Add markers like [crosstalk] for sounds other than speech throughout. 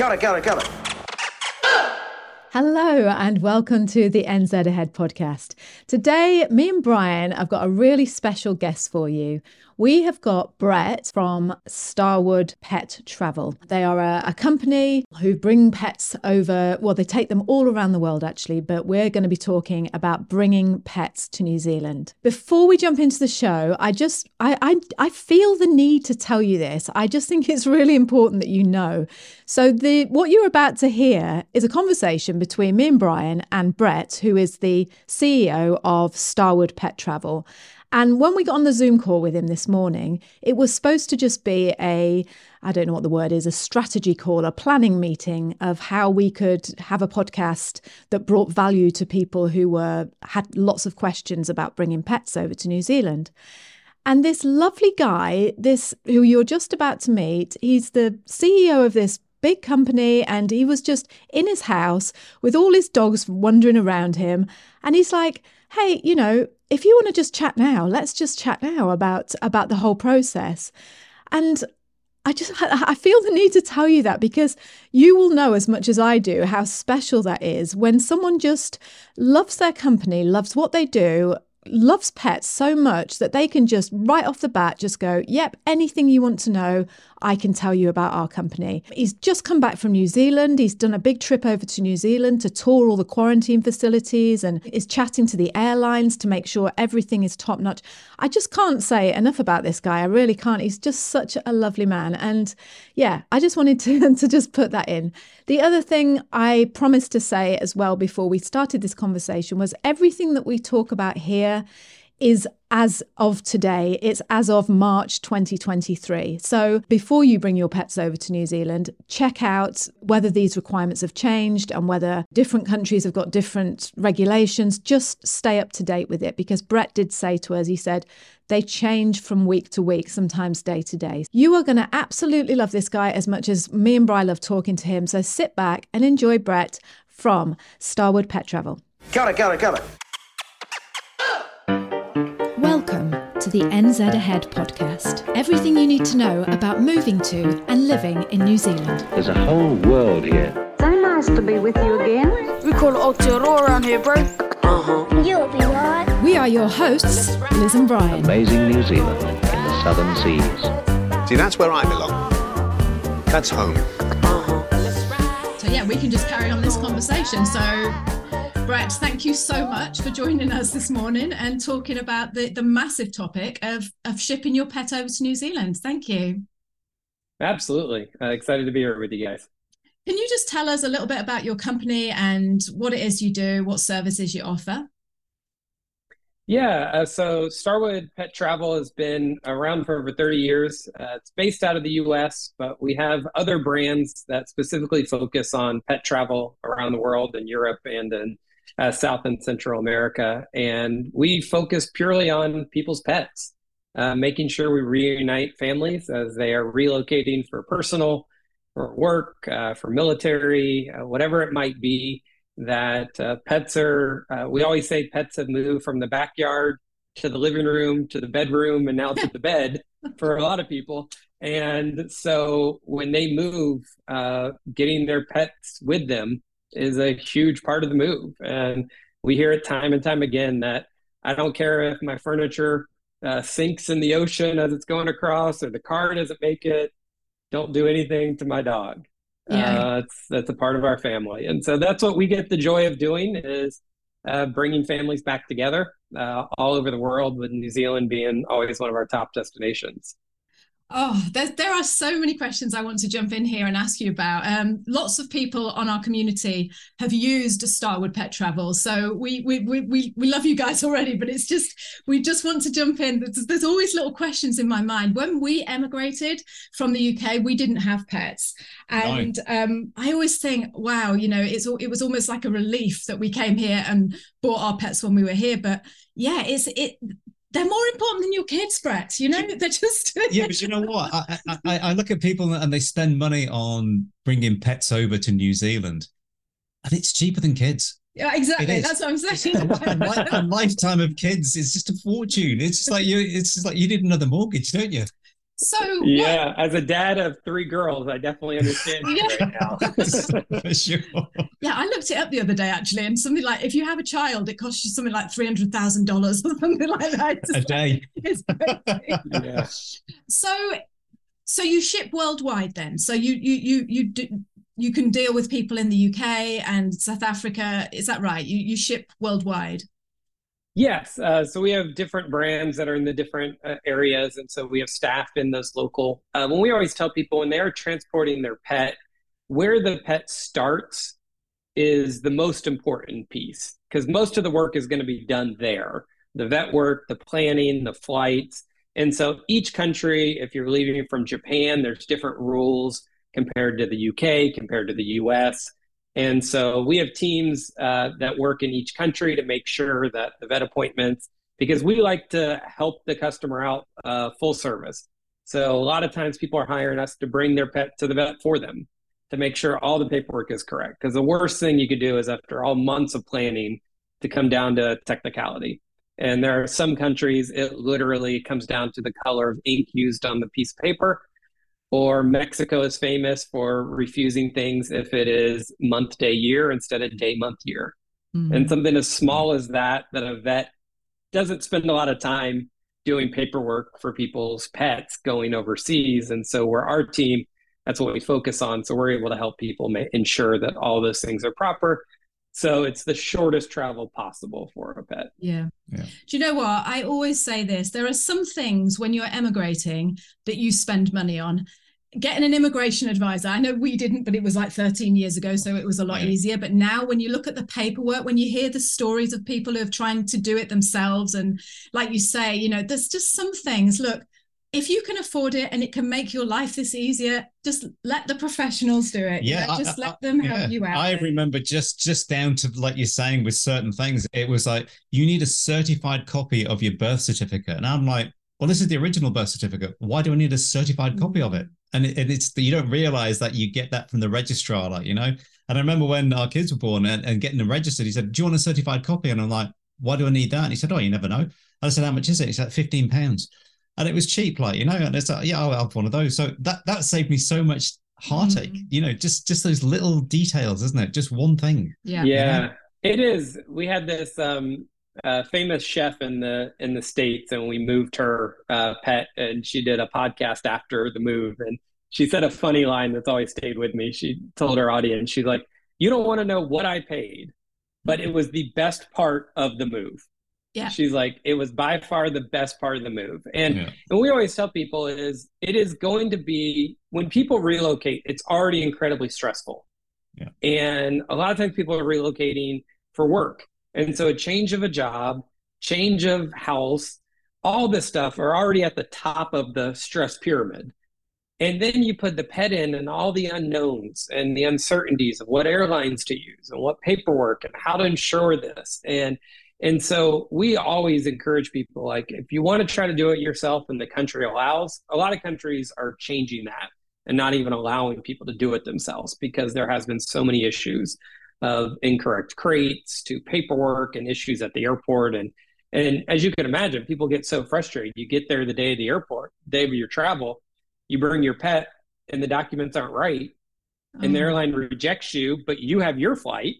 Got it, got it, got it. Hello, and welcome to the NZ Ahead podcast. Today, me and Brian have got a really special guest for you. We have got Brett from Starwood Pet Travel. They are a, a, company who bring pets over, well, they take them all around the world actually, but we're going to be talking about bringing pets to New Zealand. Before we jump into the show, I just, I, I, I feel the need to tell you this. I just think it's really important that you know. So, the what you're about to hear is a conversation between me and Brian and Brett, who is the CEO of Starwood Pet Travel. And when we got on the Zoom call with him this morning, it was supposed to just be a, I don't know what the word is, a strategy call, a planning meeting of how we could have a podcast that brought value to people who were had lots of questions about bringing pets over to New Zealand. And this lovely guy, this who you're just about to meet, he's the CEO of this big company and he was just in his house with all his dogs wandering around him and he's like hey, you know, if you want to just chat now, let's just chat now about about the whole process. And I just I feel the need to tell you that because you will know as much as I do how special that is when someone just loves their company, loves what they do, loves pets so much that they can just right off the bat just go, yep, anything you want to know, I can tell you about our company. He's just come back from New Zealand. He's done a big trip over to New Zealand to tour all the quarantine facilities and is chatting to the airlines to make sure everything is top notch. I just can't say enough about this guy. I really can't. He's just such a lovely man. And yeah, I just wanted to, [laughs] to just put that in. The other thing I promised to say as well before we started this conversation was everything that we talk about here is as of today. It's as of March 2023. So before you bring your pets over to New Zealand, check out whether these requirements have changed and whether different countries have got different regulations. Just stay up to date with it because Brett did say to us, he said, they change from week to week, sometimes day to day. You are going to absolutely love this guy as much as me and Bry love talking to him. So sit back and enjoy Brett from Starwood Pet Travel. Got it, got it, got it. To the NZ Ahead podcast. Everything you need to know about moving to and living in New Zealand. There's a whole world here. So nice to be with you again. We call it Aotearoa around here, bro. Uh-huh. You'll be right. We are your hosts, Liz and Brian. Amazing New Zealand in the southern seas. See, that's where I belong. That's home. So yeah, we can just carry on this conversation. So Brett, thank you so much for joining us this morning and talking about the, the massive topic of, of shipping your pet over to New Zealand. Thank you. Absolutely. Uh, excited to be here with you guys. Can you just tell us a little bit about your company and what it is you do, what services you offer? Yeah, uh, so Starwood Pet Travel has been around for over 30 years. Uh, it's based out of the US, but we have other brands that specifically focus on pet travel around the world in Europe and in uh, South and Central America. And we focus purely on people's pets, uh, making sure we reunite families as they are relocating for personal, for work, uh, for military, uh, whatever it might be. That uh, pets are, uh, we always say pets have moved from the backyard to the living room to the bedroom and now to the bed [laughs] for a lot of people. And so when they move, getting their pets with them is a huge part of the move. And we hear it time and time again that I don't care if my furniture uh, sinks in the ocean as it's going across or the car doesn't make it. Don't do anything to my dog. Yeah. Uh, that's a part of our family. And so that's what we get the joy of doing is uh, bringing families back together uh, all over the world with New Zealand being always one of our top destinations. Oh, there, there are so many questions I want to jump in here and ask you about. Um, lots of people on our community have used Starwood Pet Travel, so we we, we we we love you guys already. But it's just we just want to jump in. There's, there's always little questions in my mind. When we emigrated from the UK, we didn't have pets, and um, I always think, wow, you know, it's it was almost like a relief that we came here and bought our pets when we were here. But yeah, it's it they're more important than your kids, Brett. You know, they're just. [laughs] yeah, but you know what? I, I, I look at people and they spend money on bringing pets over to New Zealand, and it's cheaper than kids. Yeah, exactly. That's what I'm saying. [laughs] a, lifetime of kids is just a fortune. It's just like you. It's just like you need another mortgage, don't you? So what- Yeah, as a dad of three girls, I definitely understand Yeah. right now. [laughs] Sure. yeah, I looked it up the other day actually, and something like if you have a child, it costs you something like three hundred thousand dollars or something like that. It's A just- day. [laughs] It's crazy. yeah. So, so you ship worldwide then? So you you you you do, you can deal with people in the UK and South Africa. Is that right? You you ship worldwide. Yes. Uh, so we have different brands that are in the different uh, areas. And so we have staff in those local. Uh, when we always tell people when they are transporting their pet, where the pet starts is the most important piece because most of the work is going to be done there the vet work, the planning, the flights. And so each country, if you're leaving from Japan, there's different rules compared to the UK, compared to the US. And so we have teams uh, that work in each country to make sure that the vet appointments, because we like to help the customer out uh, full service. So a lot of times people are hiring us to bring their pet to the vet for them to make sure all the paperwork is correct. Because the worst thing you could do is after all months of planning to come down to technicality. And there are some countries it literally comes down to the color of ink used on the piece of paper or Mexico is famous for refusing things if it is month, day, year instead of day, month, year. Mm-hmm. And something as small as that, that a vet doesn't spend a lot of time doing paperwork for people's pets going overseas. And so we're our team, that's what we focus on. So we're able to help people ma- ensure that all those things are proper. So it's the shortest travel possible for a pet. Yeah. Yeah. Do you know what? I always say this. There are some things when you're emigrating that you spend money on. Getting an immigration advisor, I know we didn't, but it was like 13 years ago, so it was a lot Yeah. easier. But now, when you look at the paperwork, when you hear the stories of people who have trying to do it themselves, and like you say, you know, there's just some things. Look, if you can afford it and it can make your life this easier, just let the professionals do it. you Yeah, know, I- just I- let them yeah. help you out. I remember just just down to like you're saying with certain things, it was like you need a certified copy of your birth certificate, and I'm like, well, this is the original birth certificate. Why do I need a certified mm. copy of it? And, it, and it's you don't realize that you get that from the registrar, like you know. And I remember when our kids were born and, and getting them registered, he said, "Do you want a certified copy?" And I'm like, "Why do I need that?" And he said, "Oh, you never know." I said, "How much is it?" He said, 15 pounds." And it was cheap, like you know. And it's like, yeah, I'll have one of those. So that that saved me so much heartache. Mm. You know, just just those little details, isn't it? Just one thing. yeah. Yeah, it is. We had this um, uh, famous chef in the in the states, and we moved her uh, pet, and she did a podcast after the move, and she said a funny line that's always stayed with me. She told her audience, she's like, "You don't want to know what I paid, but it was the best part of the move." Yeah. She's like, it was by far the best part of the move. And Yeah. and we always tell people is it is going to be when people relocate, it's already incredibly stressful. Yeah. And a lot of times people are relocating for work. And so a change of a job, change of house, all this stuff are already at the top of the stress pyramid. And then you put the pet in and all the unknowns and the uncertainties of what airlines to use and what paperwork and how to insure this. And and so we always encourage people like if you want to try to do it yourself and the country allows, a lot of countries are changing that and not even allowing people to do it themselves because there has been so many issues of incorrect crates to paperwork and issues at the airport and and as you can imagine, people get so frustrated. You get there the day of the airport, day of your travel, you bring your pet and the documents aren't right and the Oh. airline rejects you, but you have your flight.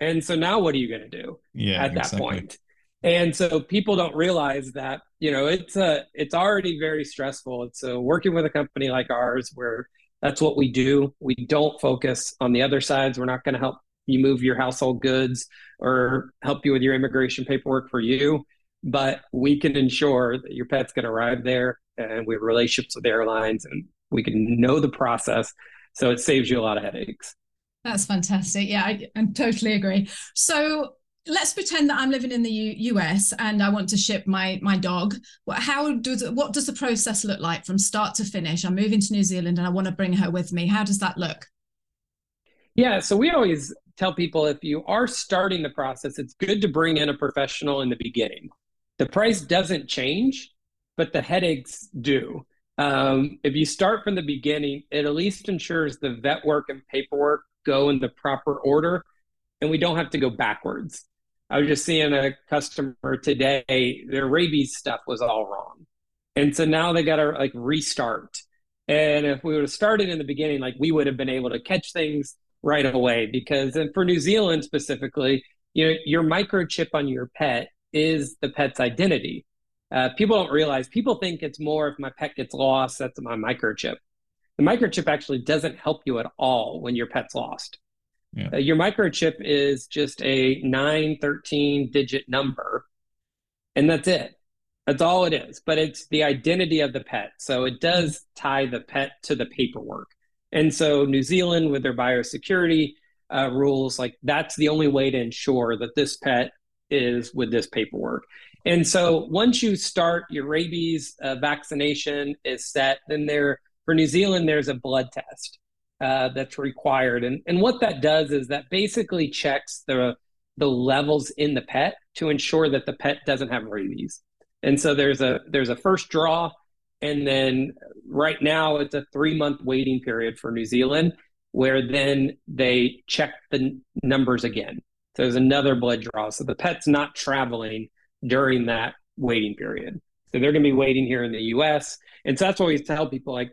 And so now what are you going to do? Yeah. at that exactly. point. And so people don't realize that, you know, it's a it's already very stressful. It's uh working with a company like ours where that's what we do. We don't focus on the other sides. We're not going to help you move your household goods or help you with your immigration paperwork for you, but we can ensure that your pet's going to arrive there and we have relationships with airlines and we can know the process so it saves you a lot of headaches. That's fantastic. Yeah, I, I totally agree. So let's pretend that I'm living in the U- US and I want to ship my my dog. What, how does what does the process look like from start to finish? I'm moving to New Zealand and I want to bring her with me. How does that look? Yeah, so we always tell people if you are starting the process, it's good to bring in a professional in the beginning. The price doesn't change, but the headaches do. Um, if you start from the beginning, it at least ensures the vet work and paperwork go in the proper order and we don't have to go backwards. I was just seeing a customer today, their rabies stuff was all wrong. And so now they got to like restart. And if we would have started in the beginning, like we would have been able to catch things right away because and for New Zealand specifically, you know, your microchip on your pet is the pet's identity. Uh, people don't realize, people think it's more if my pet gets lost, that's my microchip. The microchip actually doesn't help you at all when your pet's lost. Yeah. Uh, your microchip is just a 9, 13 digit number, and that's it. That's all it is. But it's the identity of the pet. So it does tie the pet to the paperwork. And so New Zealand, with their biosecurity uh, rules, like that's the only way to ensure that this pet is with this paperwork. And so once you start your rabies uh, vaccination is set, then there for New Zealand there's a blood test uh, that's required, and and what that does is that basically checks the the levels in the pet to ensure that the pet doesn't have rabies. And so there's a there's a first draw, and then right now it's a three month waiting period for New Zealand, where then they check the numbers again. So there's another blood draw. So the pet's not traveling during that waiting period. So they're going to be waiting here in the U.S. And so that's why we tell people like,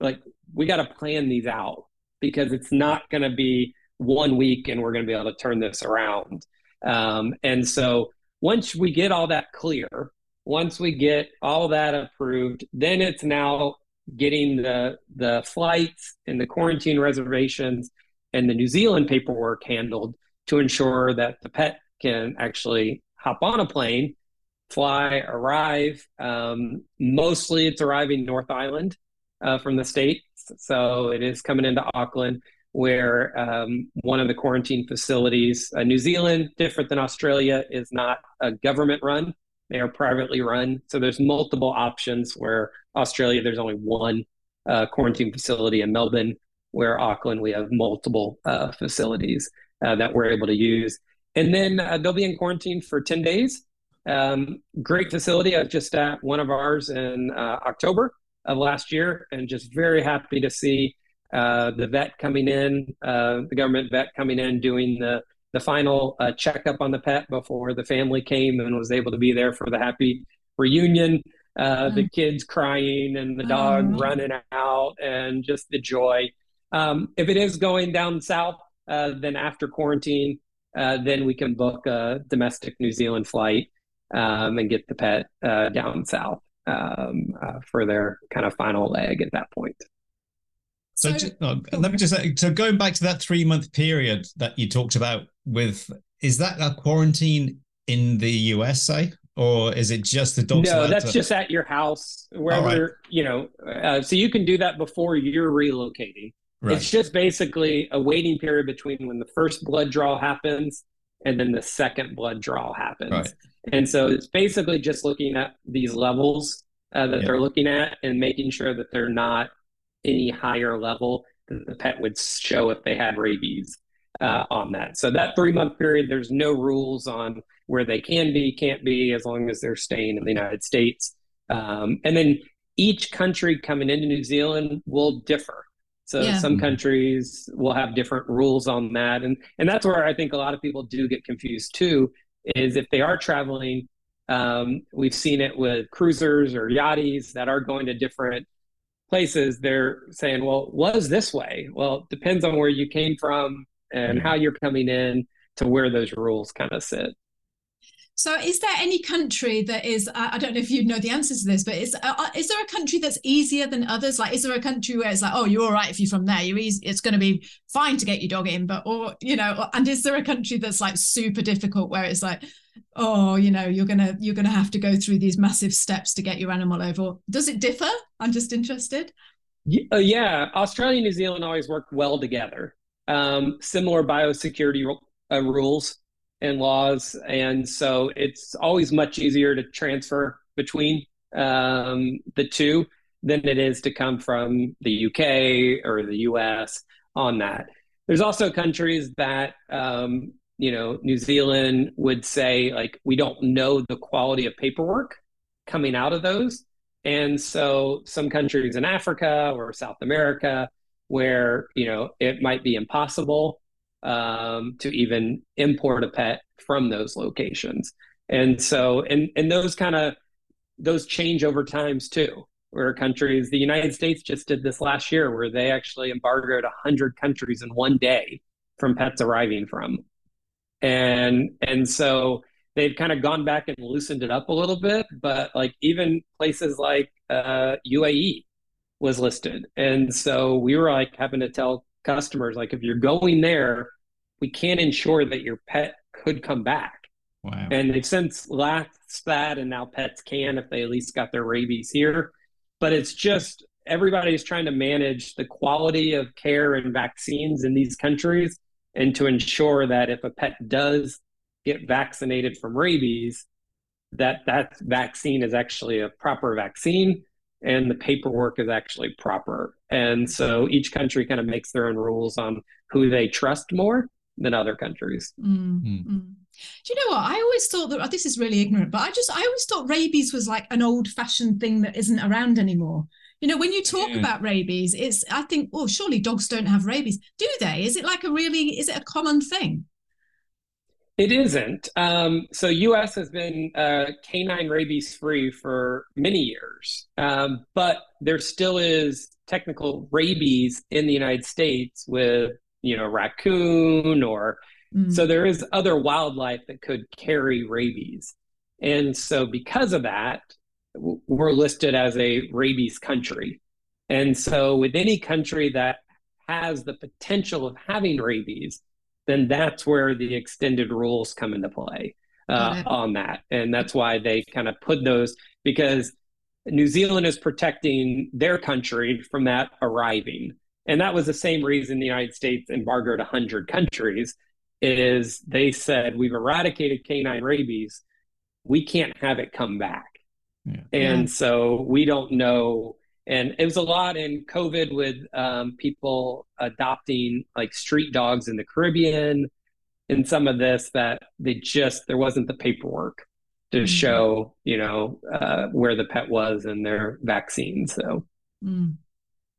like we got to plan these out because it's not going to be one week and we're going to be able to turn this around. Um, and so once we get all that clear, once we get all that approved, then it's now getting the the flights and the quarantine reservations and the New Zealand paperwork handled to ensure that the pet can actually hop on a plane, fly, arrive. Um, mostly it's arriving North Island uh, from the States. So it is coming into Auckland, where um, one of the quarantine facilities, uh, New Zealand, different than Australia, is not a government run. They are privately run. So there's multiple options where Australia, there's only one uh, quarantine facility in Melbourne, where Auckland, we have multiple uh, facilities uh, that we're able to use. And then uh, they'll be in quarantine for 10 days. Um, great facility. I was just at one of ours in October of last year and just very happy to see uh, the vet coming in, uh, the government vet coming in, doing the the final uh, checkup on the pet before the family came and was able to be there for the happy reunion. Uh, the kids crying and the dog running out and just the joy. Um, if it is going down south, uh, then after quarantine, uh, then we can book a domestic New Zealand flight um, and get the pet uh, down south um, uh, for their kind of final leg at that point. So, so oh, let me just say, so going back to that three month period that you talked about with, is that a quarantine in the USA? Or is it just the dog? No, that's to... just at your house, wherever right. you know. Uh, so you can do that before you're relocating. Right. It's just basically a waiting period between when the first blood draw happens and then the second blood draw happens. Right. And so it's basically just looking at these levels uh, that yeah. they're looking at and making sure that they're not any higher level that the pet would show if they had rabies uh, on that. So that three month period, there's no rules on where they can be, can't be, as long as they're staying in the United States. Um, and then each country coming into New Zealand will differ. So yeah. some countries will have different rules on that, and and that's where I think a lot of people do get confused too. Is if they are traveling, um, we've seen it with cruisers or yachties that are going to different places. They're saying, "Well, was this way?" Well, it depends on where you came from and how you're coming in to where those rules kind of sit. So, is there any country that is? I don't know if you know the answers to this, but is uh, uh, is there a country that's easier than others? Like, is there a country where it's like, oh, you're all right if you're from there, you're easy, it's going to be fine to get your dog in, but or you know, and is there a country that's like super difficult where it's like, oh, you know, you're gonna you're gonna have to go through these massive steps to get your animal over? Does it differ? I'm just interested. Yeah, uh, yeah. Australia and New Zealand always work well together. Um, similar biosecurity uh, rules and laws, and so it's always much easier to transfer between um, the two than it is to come from the UK or the US on that. There's also countries that um, you know New Zealand would say like we don't know the quality of paperwork coming out of those, and so some countries in Africa or South America where you know it might be impossible um, to even import a pet from those locations. And so, and and those kind of those change over times too. Where countries, the United States just did this last year, where they actually embargoed 100 countries in one day from pets arriving from. And and so they've kind of gone back and loosened it up a little bit, but like even places like uh, UAE was listed. And so we were like having to tell customers like if you're going there, we can't ensure that your pet could come back. Wow. And they've since lapsed that, and now pets can if they at least got their rabies here. But it's just everybody's trying to manage the quality of care and vaccines in these countries and to ensure that if a pet does get vaccinated from rabies, that that vaccine is actually a proper vaccine and the paperwork is actually proper. And so each country kind of makes their own rules on who they trust more than other countries. Mm, mm. Do you know what? I always thought that oh, this is really ignorant, but I just I always thought rabies was like an old fashioned thing that isn't around anymore. You know, when you talk Yeah. about rabies, it's I think, oh, surely dogs don't have rabies. Do they? Is it like a really is it a common thing? It isn't. Um, so U.S. has been uh, canine rabies free for many years, um, but there still is technical rabies in the United States with you know raccoon or Mm. so there is other wildlife that could carry rabies, and so because of that, we're listed as a rabies country, and so with any country that has the potential of having rabies, then that's where the extended rules come into play uh, on that. And that's why they kind of put those because New Zealand is protecting their country from that arriving. And that was the same reason the United States embargoed 100 countries is they said we've eradicated canine rabies. We can't have it come back. Yeah. And Yeah. so we don't know. And it was a lot in COVID with um, people adopting like street dogs in the Caribbean and some of this that they just, there wasn't the paperwork to Mhm. show, you know, uh, where the pet was and their vaccine. So, Mm.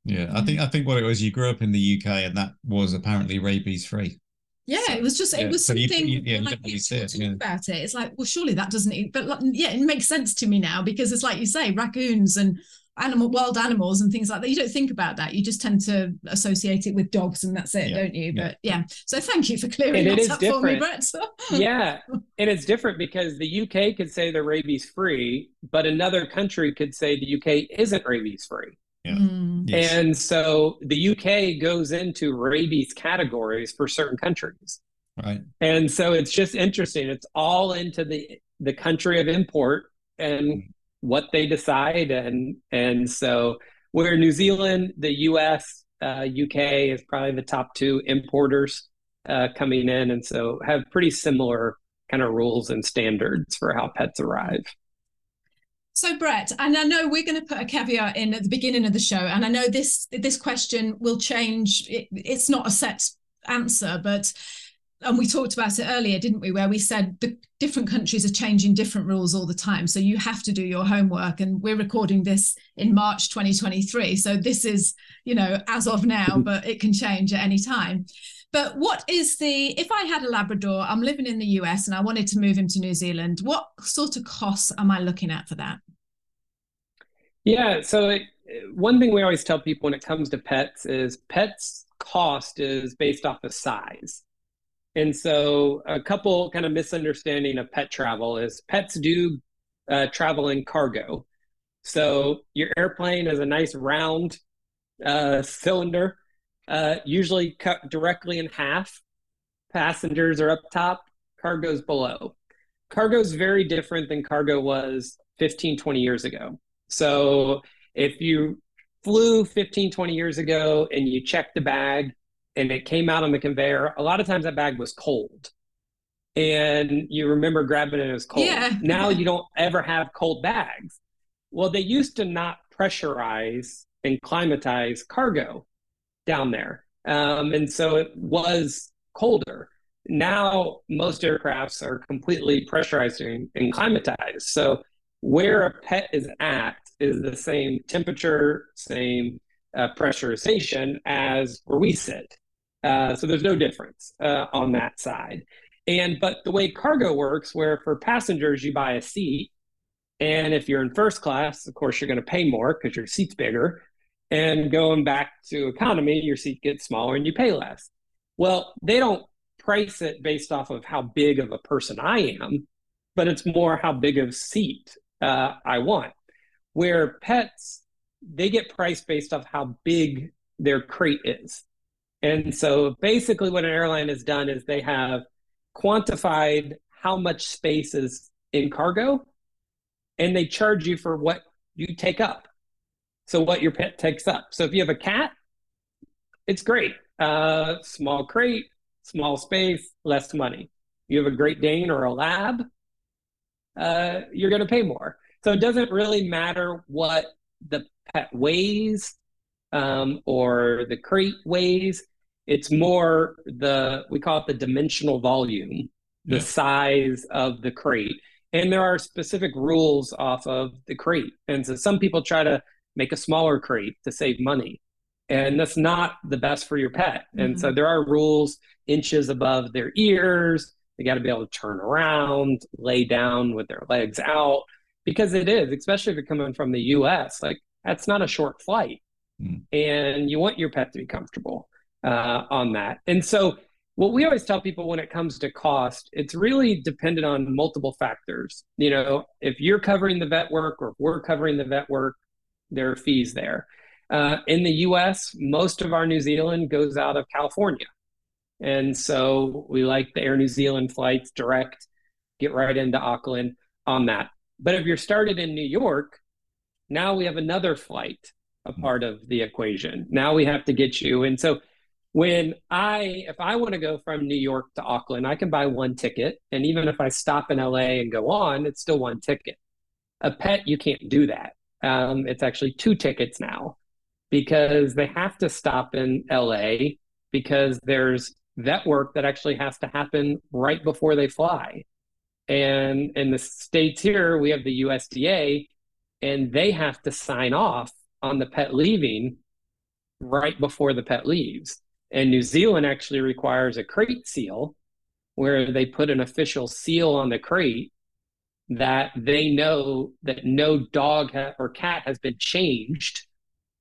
Yeah, I think I think what it was, you grew up in the UK and that was apparently rabies free. Yeah, So, it was just it yeah, was so you- something you- yeah, you like don't you see it, yeah. about it. It's like, well, surely that doesn't. But like, yeah, it makes sense to me now because it's like you say, raccoons and animal, wild animals and things like that. You don't think about that. You just tend to associate it with dogs, and that's it, Yeah, don't you? yeah. But yeah. So thank you for clearing And it that is up for me, different. Brett. [laughs] yeah. And it's different because the UK could say they're rabies free, but another country could say the UK isn't rabies free. Yeah. Mm. Yes. And so the UK goes into rabies categories for certain countries. right. And so it's just interesting. It's all into the the country of import and what they decide and and so where New Zealand, the US, uh, UK is probably the top two importers uh, coming in and so have pretty similar kind of rules and standards for how pets arrive. So Brett, and I know we're going to put a caveat in at the beginning of the show, and I know this this question will change. It, it's not a set answer, but and we talked about it earlier, didn't we? Where we said the different countries are changing different rules all the time, so you have to do your homework. And we're recording this in March 2023, so this is you know as of now, mm-hmm. but it can change at any time. But what is the, if I had a Labrador, I'm living in the US and I wanted to move him to New Zealand, what sort of costs am I looking at for that? Yeah, so it, one thing we always tell people when it comes to pets is pets cost is based off of size. And so a couple kind of misunderstanding of pet travel is pets do uh, travel in cargo. So your airplane is a nice round uh, cylinder, uh, usually cut directly in half. Passengers are up top, cargo's below. Cargo's very different than cargo was 15, 20 years ago. So if you flew 15, 20 years ago and you checked the bag and it came out on the conveyor, a lot of times that bag was cold. And you remember grabbing it as cold. Yeah. [laughs] Now you don't ever have cold bags. Well, they used to not pressurize and climatize cargo down there. Um, and so it was colder. Now most aircrafts are completely pressurized and, and climatized. So where a pet is at is the same temperature, same uh, pressurization as where we sit. Uh, so there's no difference uh, on that side. And but the way cargo works, where for passengers you buy a seat, And if you're in first class, of course, you're going to pay more because your seat's bigger. And going back to economy, your seat gets smaller and you pay less. Well, they don't price it based off of how big of a person I am, but it's more how big of seat uh, I want. Where pets, they get priced based off how big their crate is. And so basically, what an airline has done is they have quantified how much space is in cargo and they charge you for what you take up. So, what your pet takes up. So, if you have a cat, it's great. Uh, small crate, small space, less money. You have a Great Dane or a Lab, uh, you're going to pay more. So, it doesn't really matter what the pet weighs um, or the crate weighs. It's more the, we call it the dimensional volume, the yeah. size of the crate. And there are specific rules off of the crate. And so some people try to make a smaller crate to save money. And that's not the best for your pet. Mm-hmm. And so mm-hmm. there are rules inches above their ears. They got to be able to turn around, lay down with their legs out, because it is, especially if you're coming from the US, like that's not a short flight. Mm. And you want your pet to be comfortable uh, on that. And so what we always tell people when it comes to cost, it's really dependent on multiple factors. You know, if you're covering the vet work or if we're covering the vet work, there are fees there. Uh, in the US, most of our New Zealand goes out of California. And so we like the Air New Zealand flights direct, get right into Auckland on that. But if you're started in New York, now we have another flight a part of the equation. Now we have to get you. And so when I, if I want to go from New York to Auckland, I can buy one ticket. And even if I stop in LA and go on, it's still one ticket. A pet, you can't do that. Um, it's actually two tickets now because they have to stop in LA because there's vet work that actually has to happen right before they fly. And in the states here, we have the USDA, and they have to sign off on the pet leaving right before the pet leaves. And New Zealand actually requires a crate seal where they put an official seal on the crate that they know that no dog ha- or cat has been changed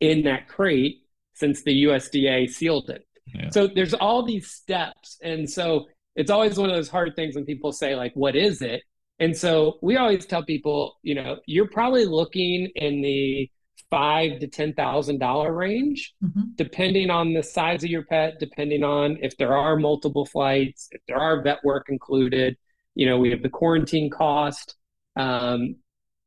in that crate since the USDA sealed it. Yeah. So there's all these steps. And so it's always one of those hard things when people say, like, what is it? And so we always tell people, you know, you're probably looking in the five to ten thousand dollar range, mm-hmm. depending on the size of your pet, depending on if there are multiple flights, if there are vet work included. You know, we have the quarantine cost um,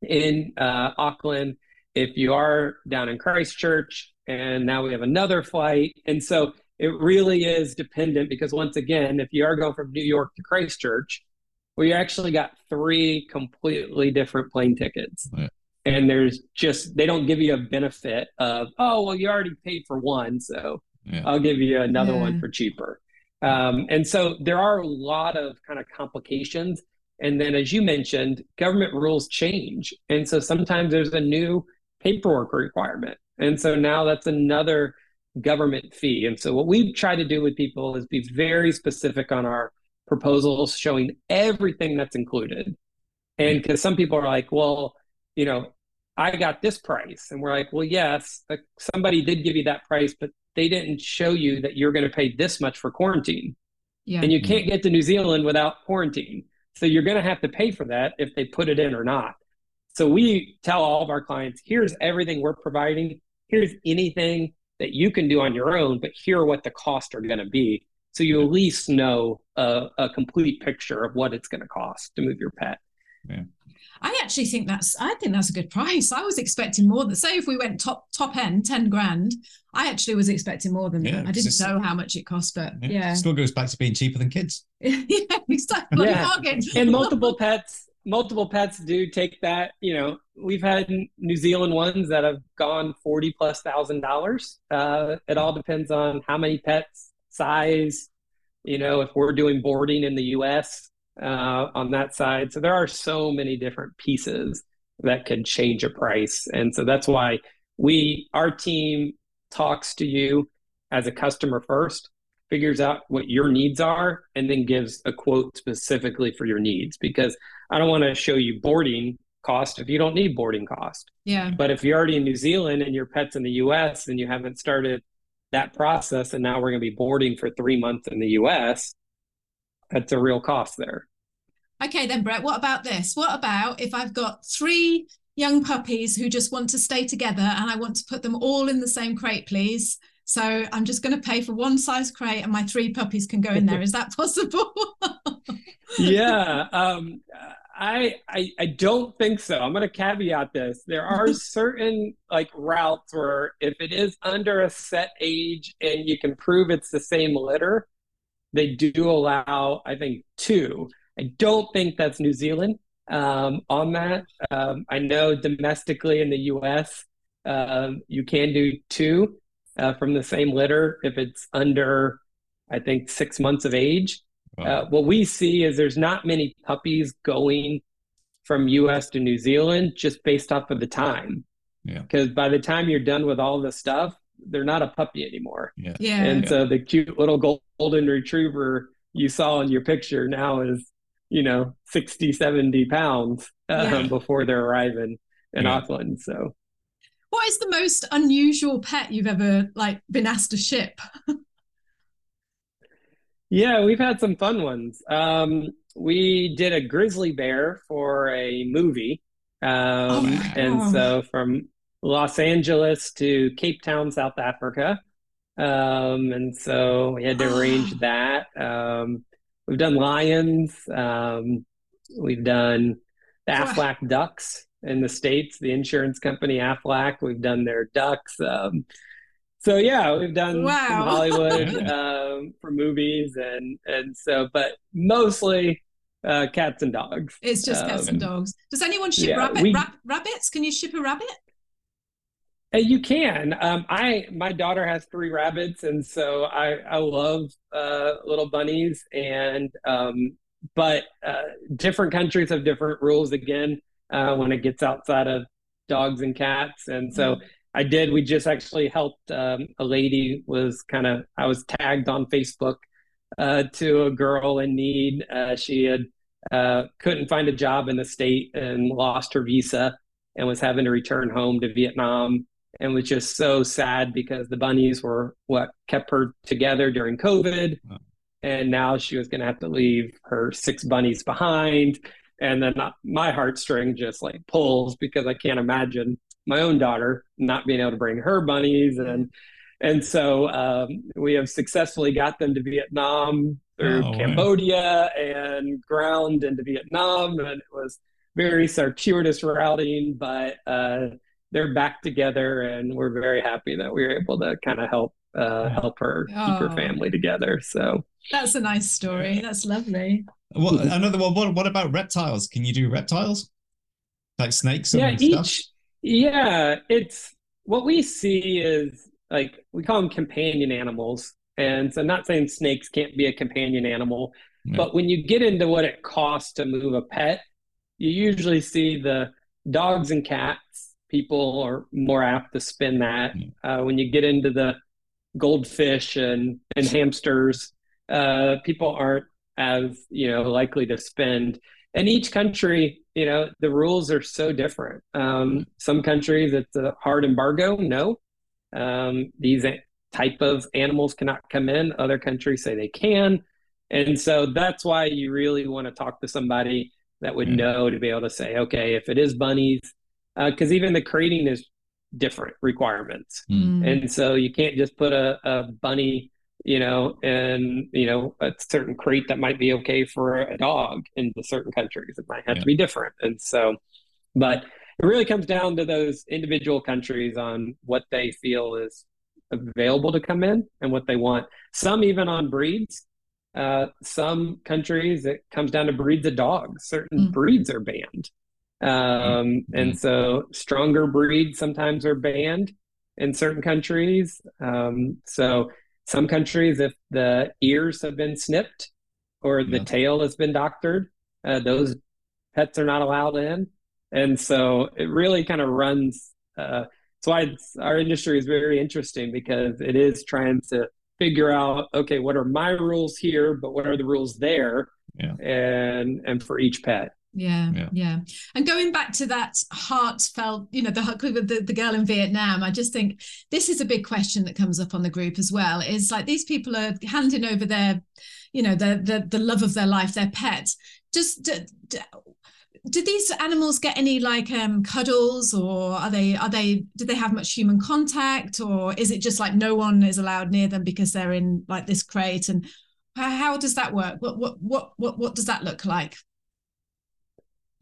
in uh, Auckland. If you are down in Christchurch, and now we have another flight, and so it really is dependent because once again, if you are going from New York to Christchurch, well, you actually got three completely different plane tickets. Yeah and there's just they don't give you a benefit of oh well you already paid for one so yeah. i'll give you another yeah. one for cheaper um, and so there are a lot of kind of complications and then as you mentioned government rules change and so sometimes there's a new paperwork requirement and so now that's another government fee and so what we try to do with people is be very specific on our proposals showing everything that's included and mm-hmm. because some people are like well you know, I got this price. And we're like, well, yes, somebody did give you that price, but they didn't show you that you're going to pay this much for quarantine. Yeah. And you mm-hmm. can't get to New Zealand without quarantine. So you're going to have to pay for that if they put it in or not. So we tell all of our clients here's everything we're providing. Here's anything that you can do on your own, but here are what the costs are going to be. So you at least know a, a complete picture of what it's going to cost to move your pet. Yeah. I actually think that's I think that's a good price. I was expecting more than say if we went top top end, 10 grand. I actually was expecting more than yeah, that. I didn't know how much it cost, but yeah. yeah. Still goes back to being cheaper than kids. [laughs] yeah, exactly. Yeah. and multiple pets, multiple pets do take that, you know, we've had New Zealand ones that have gone 40 plus thousand dollars. Uh, it all depends on how many pets, size, you know, if we're doing boarding in the US, uh, on that side. So there are so many different pieces that could change a price. And so that's why we, our team talks to you as a customer first, figures out what your needs are, and then gives a quote specifically for your needs. Because I don't want to show you boarding cost if you don't need boarding cost. Yeah. But if you're already in New Zealand and your pet's in the US and you haven't started that process and now we're going to be boarding for 3 months in the US, that's a real cost there. Okay then Brett, what about this? What about if I've got 3 young puppies who just want to stay together and I want to put them all in the same crate please? So I'm just going to pay for one size crate and my three puppies can go in there. Is that possible? [laughs] yeah. Um, I, I I don't think so. I'm going to caveat this. There are [laughs] certain like routes where if it is under a set age and you can prove it's the same litter, they do allow I think two. I don't think that's New Zealand um, on that. Um, I know domestically in the U.S. Um, you can do two uh, from the same litter if it's under I think six months of age. Wow. Uh, what we see is there's not many puppies going from US to New Zealand just based off of the time. Yeah. Because by the time you're done with all the stuff, they're not a puppy anymore. Yeah. yeah. And yeah. so the cute little golden retriever you saw in your picture now is, you know, 60, 70 pounds uh, Yeah. before they're arriving in Yeah. Auckland. So What is the most unusual pet you've ever like been asked to ship? [laughs] Yeah, we've had some fun ones. Um, we did a grizzly bear for a movie. Um, wow. And so from Los Angeles to Cape Town, South Africa. Um, and so we had to arrange [gasps] that. Um, we've done lions. Um, we've done the Aflac ducks in the States, the insurance company Aflac. We've done their ducks. Um, so yeah, we've done Wow. some Hollywood [laughs] um, for movies and and so, but mostly uh, cats and dogs. It's just cats and Um, dogs. Does anyone ship yeah, rabbit, we- rab- rabbits? Can you ship a rabbit? Uh, You can. Um, I my daughter has three rabbits, and so I I love uh, little bunnies. And um, but uh, different countries have different rules again uh, when it gets outside of dogs and cats. And so I did. We just actually helped um, a lady was kind of I was tagged on Facebook uh, to a girl in need. Uh, she had uh, couldn't find a job in the state and lost her visa and was having to return home to Vietnam and was just so sad because the bunnies were what kept her together during COVID. Wow. And now she was going to have to leave her six bunnies behind. And then my heartstring just like pulls because I can't imagine my own daughter not being able to bring her bunnies. And and so um, we have successfully got them to Vietnam through Oh, wow. Cambodia and ground into Vietnam. And it was very circuitous routing, but uh, they're back together, and we're very happy that we were able to kind of help uh, help her keep her Oh. family together. So That's a nice story. That's lovely. What another one? What, what about reptiles? Can you do reptiles like snakes and yeah, stuff? Yeah, it's what we see is like we call them companion animals, and so I'm not saying snakes can't be a companion animal, Yeah. but when you get into what it costs to move a pet, you usually see the dogs and cats. People are more apt to spend that. Uh, when you get into the goldfish and and hamsters, uh, people aren't as you know likely to spend. And each country, you know, the rules are so different. Um, some countries it's a hard embargo. No, um, these type of animals cannot come in. Other countries say they can, and so that's why you really want to talk to somebody that would Yeah. know to be able to say, okay, if it is bunnies, because even the crating is different requirements. Mm. And so you can't just put a, a bunny, you know, in, you know, a certain crate that might be okay for a dog into certain countries. It might have Yeah. to be different. And so, but it really comes down to those individual countries on what they feel is available to come in and what they want. Some even on breeds. Uh, some countries it comes down to breeds of dogs. Certain Mm. breeds are banned. Um, and so stronger breeds sometimes are banned in certain countries. Um, so some countries, if the ears have been snipped or the Yeah. tail has been doctored, uh, those pets are not allowed in. And so it really kind of runs. Uh, that's why it's, our industry is very interesting because it is trying to figure out, okay, what are my rules here, but what are the rules there, Yeah. and and for each pet. Yeah, yeah, yeah, And going back to that heartfelt, you know, the, the the girl in Vietnam, I just think this is a big question that comes up on the group as well. Is like these people are handing over their, you know, the the the love of their life, their pet. Just do, do, do these animals get any like um cuddles, or are they are they do they have much human contact, or is it just like no one is allowed near them because they're in like this crate and how, how does that work? What what what what what does that look like?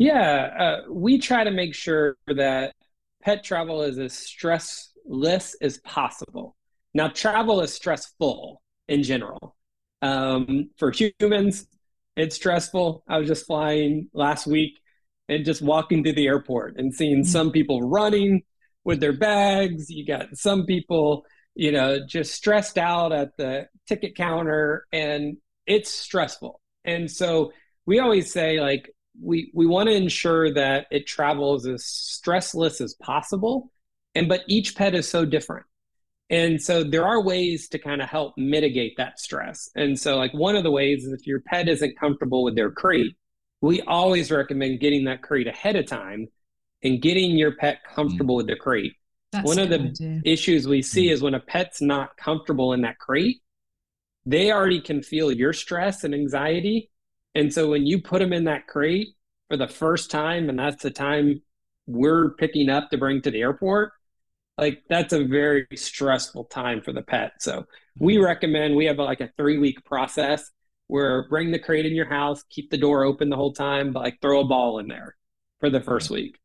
Yeah, uh, we try to make sure that pet travel is as stressless as possible. Now, travel is stressful in general. Um, for humans, it's stressful. I was just flying last week and just walking through the airport and seeing mm-hmm. some people running with their bags. You got some people, you know, just stressed out at the ticket counter, and it's stressful. And so we always say, like, we we want to ensure that it travels as stressless as possible and but each pet is so different and so there are ways to kind of help mitigate that stress and so like one of the ways is if your pet isn't comfortable with their crate we always recommend getting that crate ahead of time and getting your pet comfortable mm. with the crate That's one of the idea. issues we see mm. is when a pet's not comfortable in that crate they already can feel your stress and anxiety and so when you put them in that crate for the first time, and that's the time we're picking up to bring to the airport, like that's a very stressful time for the pet. So we mm-hmm. recommend we have like a three week process where bring the crate in your house, keep the door open the whole time, but like throw a ball in there for the first week.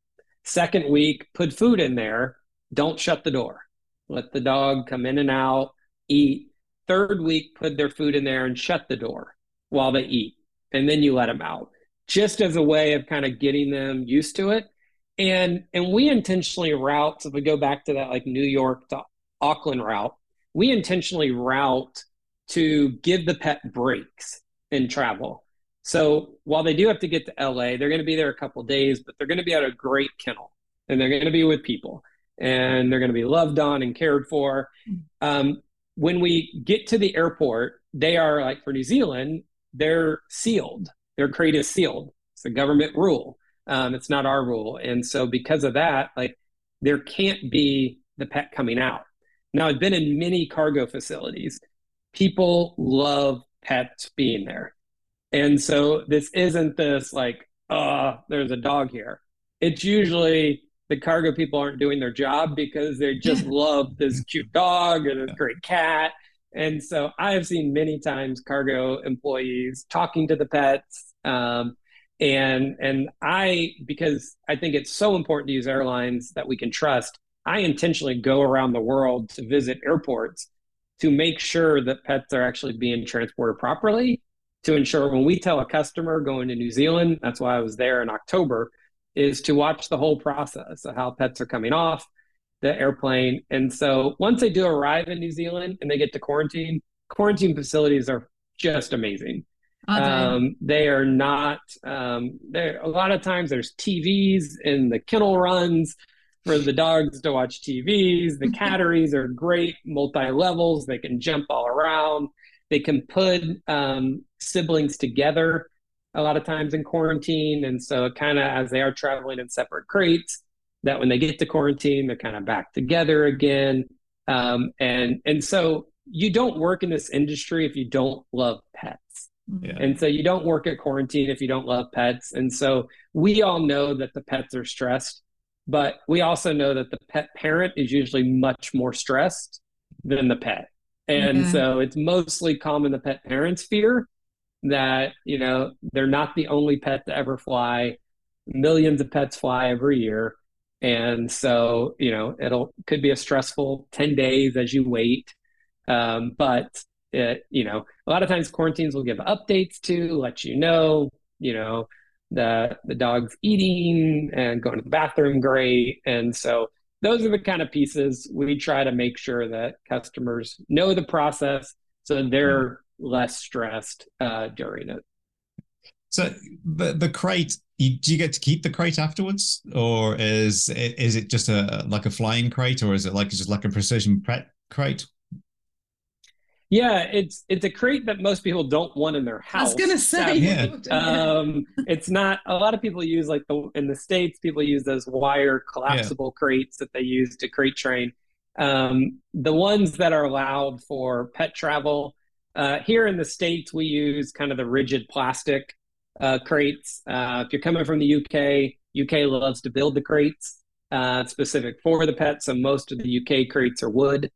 Second week, put food in there. Don't shut the door. Let the dog come in and out, eat. Third week, put their food in there and shut the door while they eat and then you let them out just as a way of kind of getting them used to it. And and we intentionally route if we go back to that like new york to auckland route we intentionally route to give the pet breaks in travel. So while they do have to get to la they're going to be there a couple days but they're going to be at a great kennel and they're going to be with people and they're going to be loved on and cared for. Um, when we get to the airport they are like for new zealand they're sealed. Their crate is sealed. It's a government rule. Um, it's not our rule. And so because of that, like there can't be the pet coming out. Now I've been in many cargo facilities. People love pets being there. And so this isn't this like, oh, there's a dog here. It's usually the cargo people aren't doing their job because they just [laughs] love this cute dog and this great cat and so I have seen many times cargo employees talking to the pets. Um, and and I because I think it's so important to use airlines that we can trust. I intentionally go around the world to visit airports to make sure that pets are actually being transported properly. To ensure when we tell a customer going to New Zealand, that's why I was there in October, is to watch the whole process of how pets are coming off, the airplane. And so once they do arrive in New Zealand and they get to quarantine, quarantine facilities are just amazing. Okay. Um, they are not. Um, there a lot of times there's TVs in the kennel runs for the dogs to watch TVs. The [laughs] catteries are great, multi levels. They can jump all around. They can put um, siblings together a lot of times in quarantine, and so kind of as they are traveling in separate crates, that when they get to quarantine, they're kind of back together again. Um, and and so you don't work in this industry if you don't love pets. Yeah. And so you don't work at quarantine if you don't love pets. And so we all know that the pets are stressed, but we also know that the pet parent is usually much more stressed than the pet. And okay. so it's mostly common the pet parents fear that, you know, they're not the only pet to ever fly. Millions of pets fly every year and so you know it'll could be a stressful 10 days as you wait. Um, but it, you know a lot of times quarantines will give updates to let you know you know the the dog's eating and going to the bathroom great. And so those are the kind of pieces we try to make sure that customers know the process so they're less stressed uh, during it so the the crate, you, do you get to keep the crate afterwards, or is it, is it just a like a flying crate, or is it like just like a precision pet crate? Yeah, it's it's a crate that most people don't want in their house. I was gonna say. Yeah. um, it's not a lot of people use like the in the states. People use those wire collapsible crates that they use to crate train. Um, the ones that are allowed for pet travel uh, here in the states, we use kind of the rigid plastic uh, crates. Uh, if you're coming from the UK, UK loves to build the crates uh, specific for the pets. So most of the UK crates are wood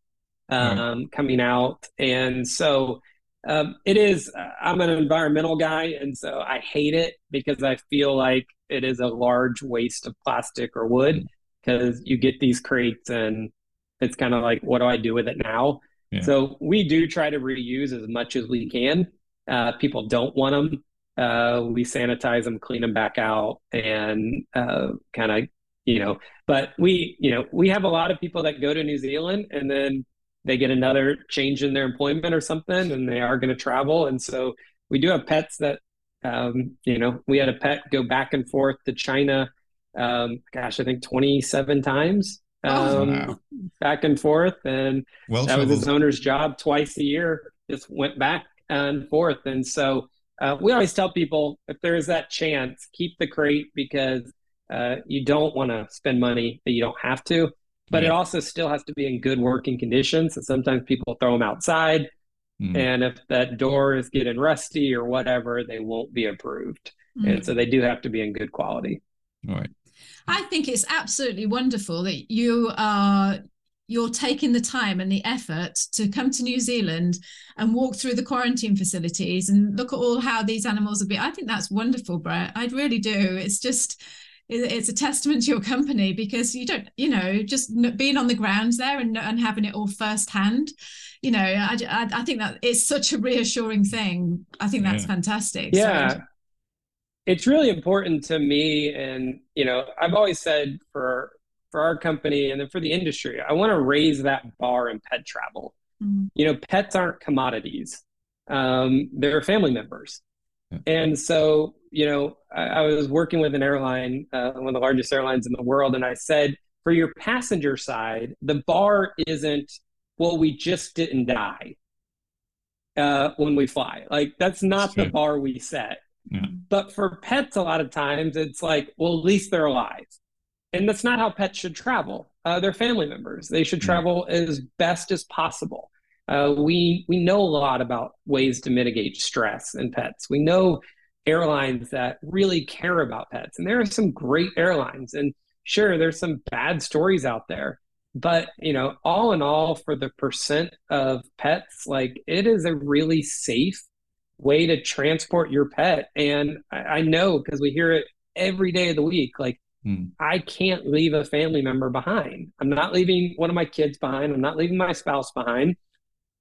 um, coming out, and so um, it is. I'm an environmental guy, and so I hate it because I feel like it is a large waste of plastic or wood because you get these crates and it's kind of like, what do I do with it now? Yeah. So we do try to reuse as much as we can. Uh, people don't want them. Uh, we sanitize them, clean them back out, and uh, kind of, you know. But we, you know, we have a lot of people that go to New Zealand and then they get another change in their employment or something, and they are going to travel. And so we do have pets that, um, you know, we had a pet go back and forth to China. Um, gosh, I think 27 times Oh, um, wow. back and forth, and Well that was his owner's job twice a year. Just went back and forth, and so uh, we always tell people if there is that chance, keep the crate because uh, you don't want to spend money that you don't have to. But it also still has to be in good working conditions. So sometimes people throw them outside, Mm. and if that door is getting rusty or whatever, they won't be approved. Mm. And so they do have to be in good quality. All right. I think it's absolutely wonderful that you are you're taking the time and the effort to come to New Zealand and walk through the quarantine facilities and look at all how these animals are being. I think that's wonderful, Brett. I really do. It's just it's a testament to your company because you don't, you know, just being on the ground there and, and having it all firsthand. You know, I, I, I think that it's such a reassuring thing. I think that's Yeah. fantastic. So- Yeah. It's really important to me. And, you know, I've always said for for our company and then for the industry, I want to raise that bar in pet travel. Mm. You know, pets aren't commodities. Um, they're family members. Yeah. And so, you know, I, I was working with an airline, uh, one of the largest airlines in the world, and I said, for your passenger side, the bar isn't, well, we just didn't die uh, when we fly. Like, that's not the bar we set. Yeah. But for pets, a lot of times it's like, well, at least they're alive. And that's not how pets should travel. Uh, they're family members. They should travel as best as possible. Uh, we we know a lot about ways to mitigate stress in pets. We know airlines that really care about pets, and there are some great airlines. And sure, there's some bad stories out there, but you know, all in all, for the percent of pets, like it is a really safe way to transport your pet. And I, I know because we hear it every day of the week. Like Hmm. I can't leave a family member behind. I'm not leaving one of my kids behind. I'm not leaving my spouse behind.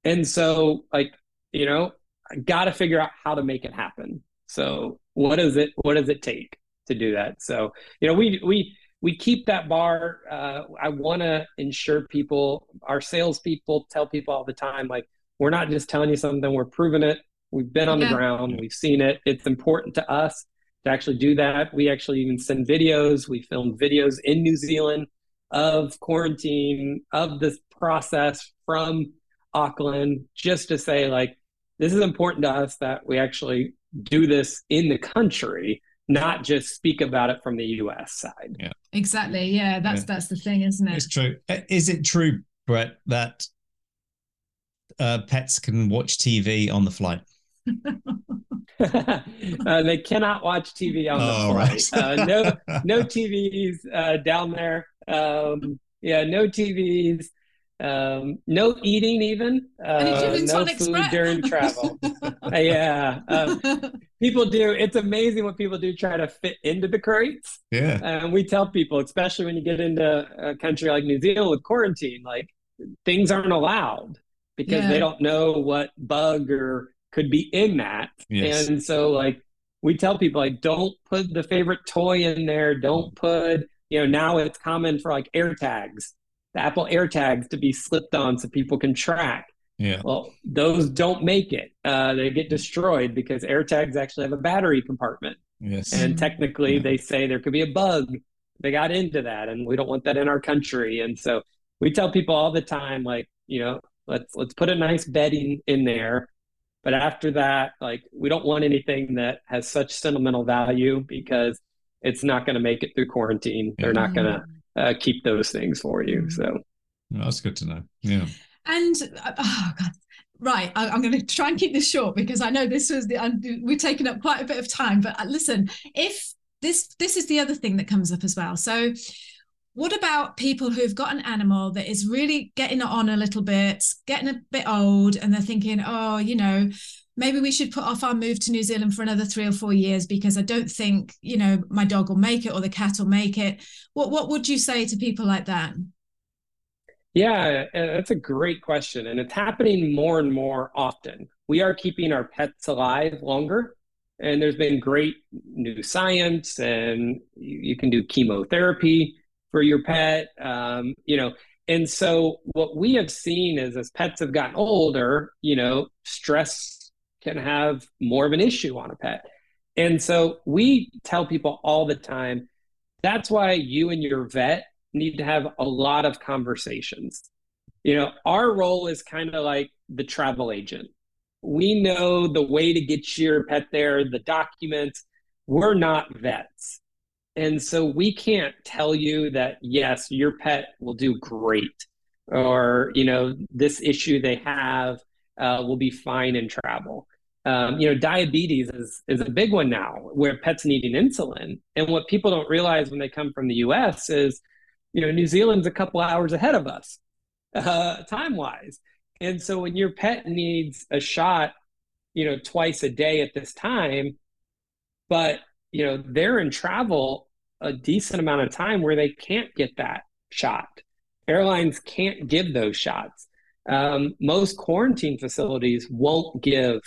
And so, like, you know, I got to figure out how to make it happen. So, what does it what does it take to do that? So, you know, we we we keep that bar. Uh, I want to ensure people, our salespeople, tell people all the time, like, we're not just telling you something, we're proving it. We've been on Yeah. the ground, we've seen it. It's important to us to actually do that. We actually even send videos. We filmed videos in New Zealand of quarantine, of this process from Auckland, just to say, like, this is important to us that we actually do this in the country, not just speak about it from the US side. Yeah. Exactly. Yeah, that's Yeah. that's the thing, isn't it? It's true. Uh, Is it true, Brett, that uh, pets can watch TV on the flight? [laughs] uh, they cannot watch TV on the Oh, flight. right. uh, no, no [laughs] TVs uh, down there. Um, yeah, no TVs. Um, no eating even. Uh, no tonics, food Brett? during travel. [laughs] Uh, yeah, uh, people do. It's amazing what people do try to fit into the crates. Yeah. And we tell people, especially when you get into a country like New Zealand with quarantine, like things aren't allowed because Yeah. they don't know what bug or could be in that. Yes. And so, like, we tell people, like, don't put the favorite toy in there. Don't put, you know, now it's common for like air tags, the Apple air tags to be slipped on so people can track. Yeah. Well, those don't make it. Uh, they get destroyed because air tags actually have a battery compartment. Yes. And technically, Yeah. they say there could be a bug. They got into that, and we don't want that in our country. And so we tell people all the time, like, you know, Let's let's put a nice bedding in there. But after that, like we don't want anything that has such sentimental value because it's not going to make it through quarantine. They're not going to uh, keep those things for you. Mm. So that's good to know. Yeah. And uh, oh god, right. I, am going to try and keep this short because I know this was the um, we've taken up quite a bit of time. But uh, listen, if this this is the other thing that comes up as well. So. What about people who've got an animal that is really getting on a little bit, getting a bit old, and they're thinking, oh, you know, maybe we should put off our move to New Zealand for another three or four years because I don't think, you know, my dog will make it or the cat will make it. What what would you say to people like that? Yeah, uh, that's a great question. And it's happening more and more often. We are keeping our pets alive longer. And there's been great new science, and you, you can do chemotherapy for your pet. Um, you know, and so what we have seen is as pets have gotten older, you know, stress can have more of an issue on a pet. And so we tell people all the time that's why you and your vet need to have a lot of conversations. You know, our role is kind of like the travel agent. We know the way to get your pet there, the documents. We're not vets. And so we can't tell you that, yes, your pet will do great or, you know, this issue they have uh, will be fine in travel. Um, you know, diabetes is, is a big one now where pets needing insulin. And what people don't realize when they come from the US is you know, New Zealand's a couple hours ahead of us, [laughs] uh, time wise. And so when your pet needs a shot, you know, twice a day at this time, but you know, they're in travel a decent amount of time where they can't get that shot. Airlines can't give those shots. Um, most quarantine facilities won't give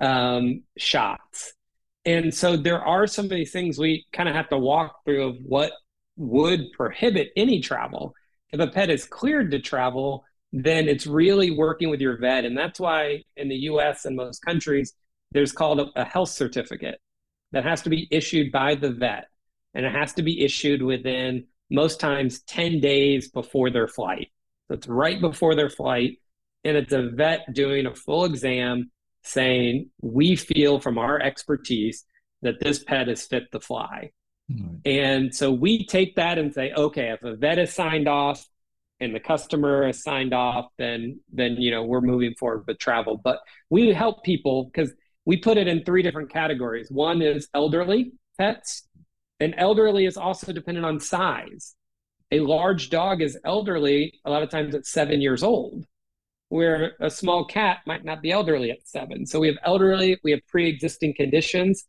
um, shots. And so there are some of these things we kind of have to walk through of what would prohibit any travel. If a pet is cleared to travel, then it's really working with your vet. And that's why in the US and most countries, there's called a, a health certificate that has to be issued by the vet. And it has to be issued within most times 10 days before their flight. So it's right before their flight. And it's a vet doing a full exam saying, We feel from our expertise that this pet is fit to fly. And so we take that and say, okay, if a vet is signed off and the customer has signed off, then then you know we're moving forward with travel. But we help people because we put it in three different categories. One is elderly pets, and elderly is also dependent on size. A large dog is elderly a lot of times at seven years old, where a small cat might not be elderly at seven. So we have elderly, we have pre-existing conditions,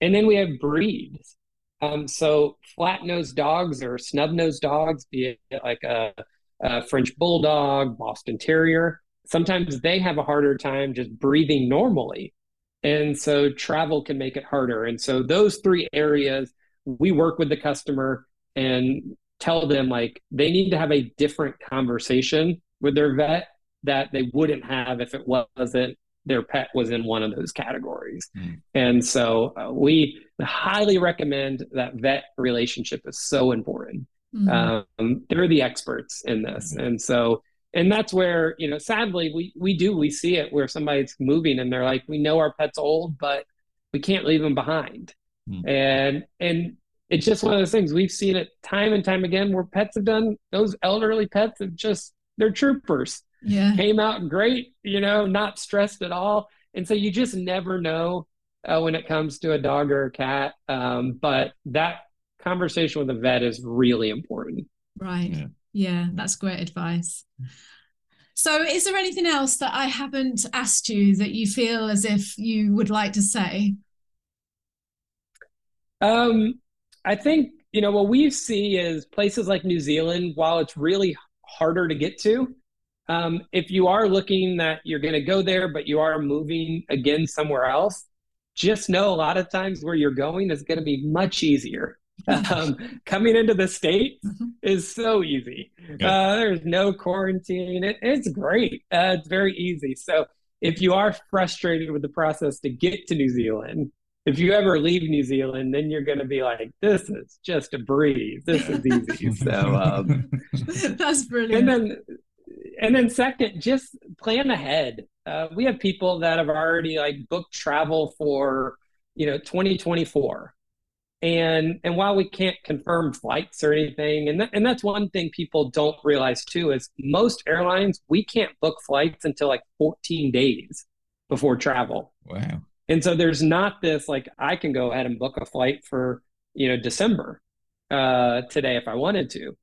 and then we have breeds. Um, so flat nosed dogs or snub nosed dogs, be it like a, a, French bulldog, Boston Terrier, sometimes they have a harder time just breathing normally. And so travel can make it harder. And so those three areas, we work with the customer and tell them like they need to have a different conversation with their vet that they wouldn't have if it wasn't their pet was in one of those categories. Mm. And so uh, we highly recommend that vet relationship is so important. Mm. Um, they're the experts in this. Mm. And so, and that's where, you know, sadly, we, we do, we see it where somebody's moving and they're like, we know our pet's old, but we can't leave them behind. Mm. And, and, it's just one of those things we've seen it time and time again where pets have done those elderly pets have just they're troopers yeah came out great you know not stressed at all and so you just never know uh, when it comes to a dog or a cat um, but that conversation with a vet is really important right yeah. Yeah that's great advice. So is there anything else that i haven't asked you that you feel as if you would like to say? Um i think you know what we see is places like new zealand while it's really harder to get to um, if you are looking that you're going to go there, but you are moving again somewhere else, just know a lot of times where you're going is going to be much easier. [laughs] Um, coming into the state mm-hmm. is so easy. Yeah. Uh, there's no quarantine. It, it's great. Uh, it's very easy. So if you are frustrated with the process to get to New Zealand, if you ever leave New Zealand, then you're going to be like, this is just a breeze. This is easy. [laughs] so um, [laughs] that's brilliant. And then and then second just plan ahead. Uh, we have people that have already like booked travel for you know 2024 and and while we can't confirm flights or anything and that, and that's one thing people don't realize too is most airlines we can't book flights until like 14 days before travel. Wow. and so there's not this like i can go ahead and book a flight for you know december uh today if i wanted to.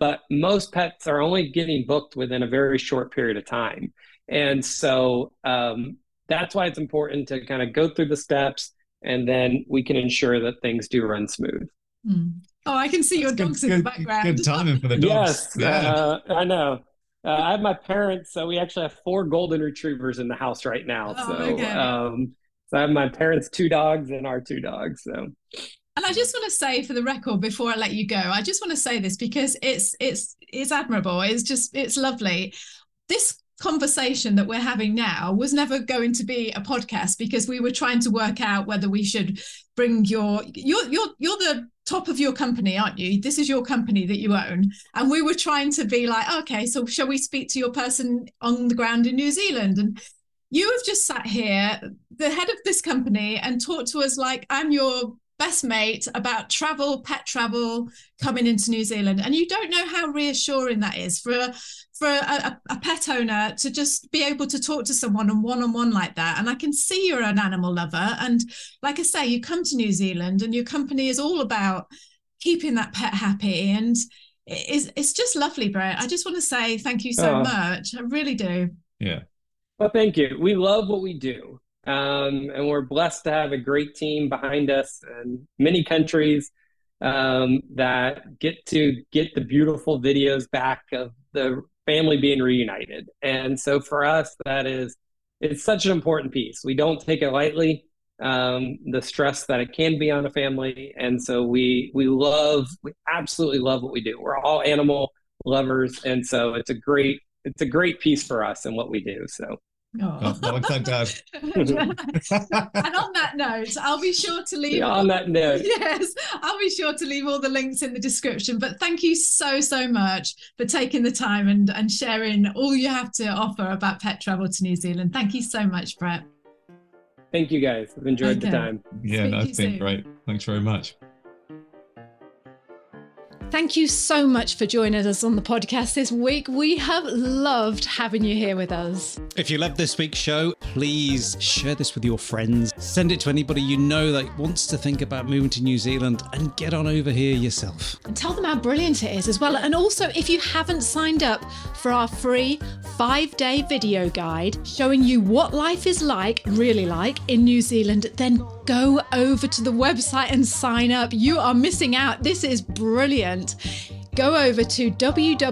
But most pets are only getting booked within a very short period of time. And so um that's why it's important to kind of go through the steps and then we can ensure that things do run smooth. Mm. Oh, I can see your Good- dogs in good, the background. Good timing for the dogs. Yes, Yeah. uh, I know. Uh, I have my parents, so we actually have four golden retrievers in the house right now. Oh, so, okay. um, so I have my parents' two dogs and our two dogs. So, And I just want to say for the record before I let you go, I just want to say this because it's it's it's admirable. It's just it's lovely. This conversation that we're having now was never going to be a podcast because we were trying to work out whether we should bring your you're you're you're the top of your company aren't you? This is your company that you own. And we were trying to be like okay so shall we speak to your person on the ground in new zealand? And you have just sat here the head of this company and talked to us like i'm your best mate about travel pet travel coming into new zealand. And you don't know how reassuring that is for a for a, a, a pet owner to just be able to talk to someone on one-on-one like that. And i can see you're an animal lover. And like i say you come to new zealand and your company is all about keeping that pet happy. And it's, it's just lovely brett. I just want to say thank you so Oh. much. I really do. Yeah. well, thank you. We love what we do, um, and we're blessed to have a great team behind us and many countries um, that get to get the beautiful videos back of the family being reunited. And so for us, that is it's such an important piece. We don't take it lightly. Um, the stress that it can be on a family, and so we we love we absolutely love what we do. We're all animal lovers, and so it's a great it's a great piece for us and what we do. So Oh. Oh, well, [laughs] I'm and on that note, I'll be sure to leave. Yeah, on that note. [laughs] yes, I'll be sure to leave all the links in the description. But thank you so so much for taking the time and and sharing all you have to offer about pet travel to New Zealand. Thank you so much, Brett. thank you guys. I've enjoyed the time. yeah, Speak to that's you been soon. great. Thanks very much. Thank you so much for joining us on the podcast this week. We have loved having you here with us. If you loved this week's show, please share this with your friends. Send it to anybody you know that wants to think about moving to New Zealand and get on over here yourself. And tell them how brilliant it is as well. And also, if you haven't signed up for our free five day video guide showing you what life is like, really like, in New Zealand, then go over to the website and sign up. You are missing out. This is brilliant. Go over to www.nzahead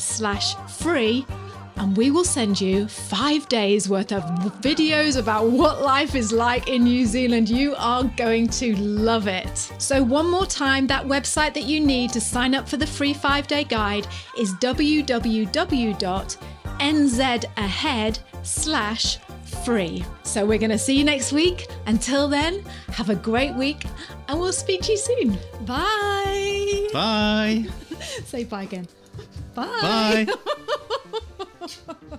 slash free and we will send you five days worth of videos about what life is like in New Zealand. You are going to love it. So, one more time, that website that you need to sign up for the free five day guide is www.nzahead slash free. So we're going to see you next week. Until then, have a great week and we'll speak to you soon. Bye. Bye. [laughs] Say bye again. Bye. Bye. [laughs]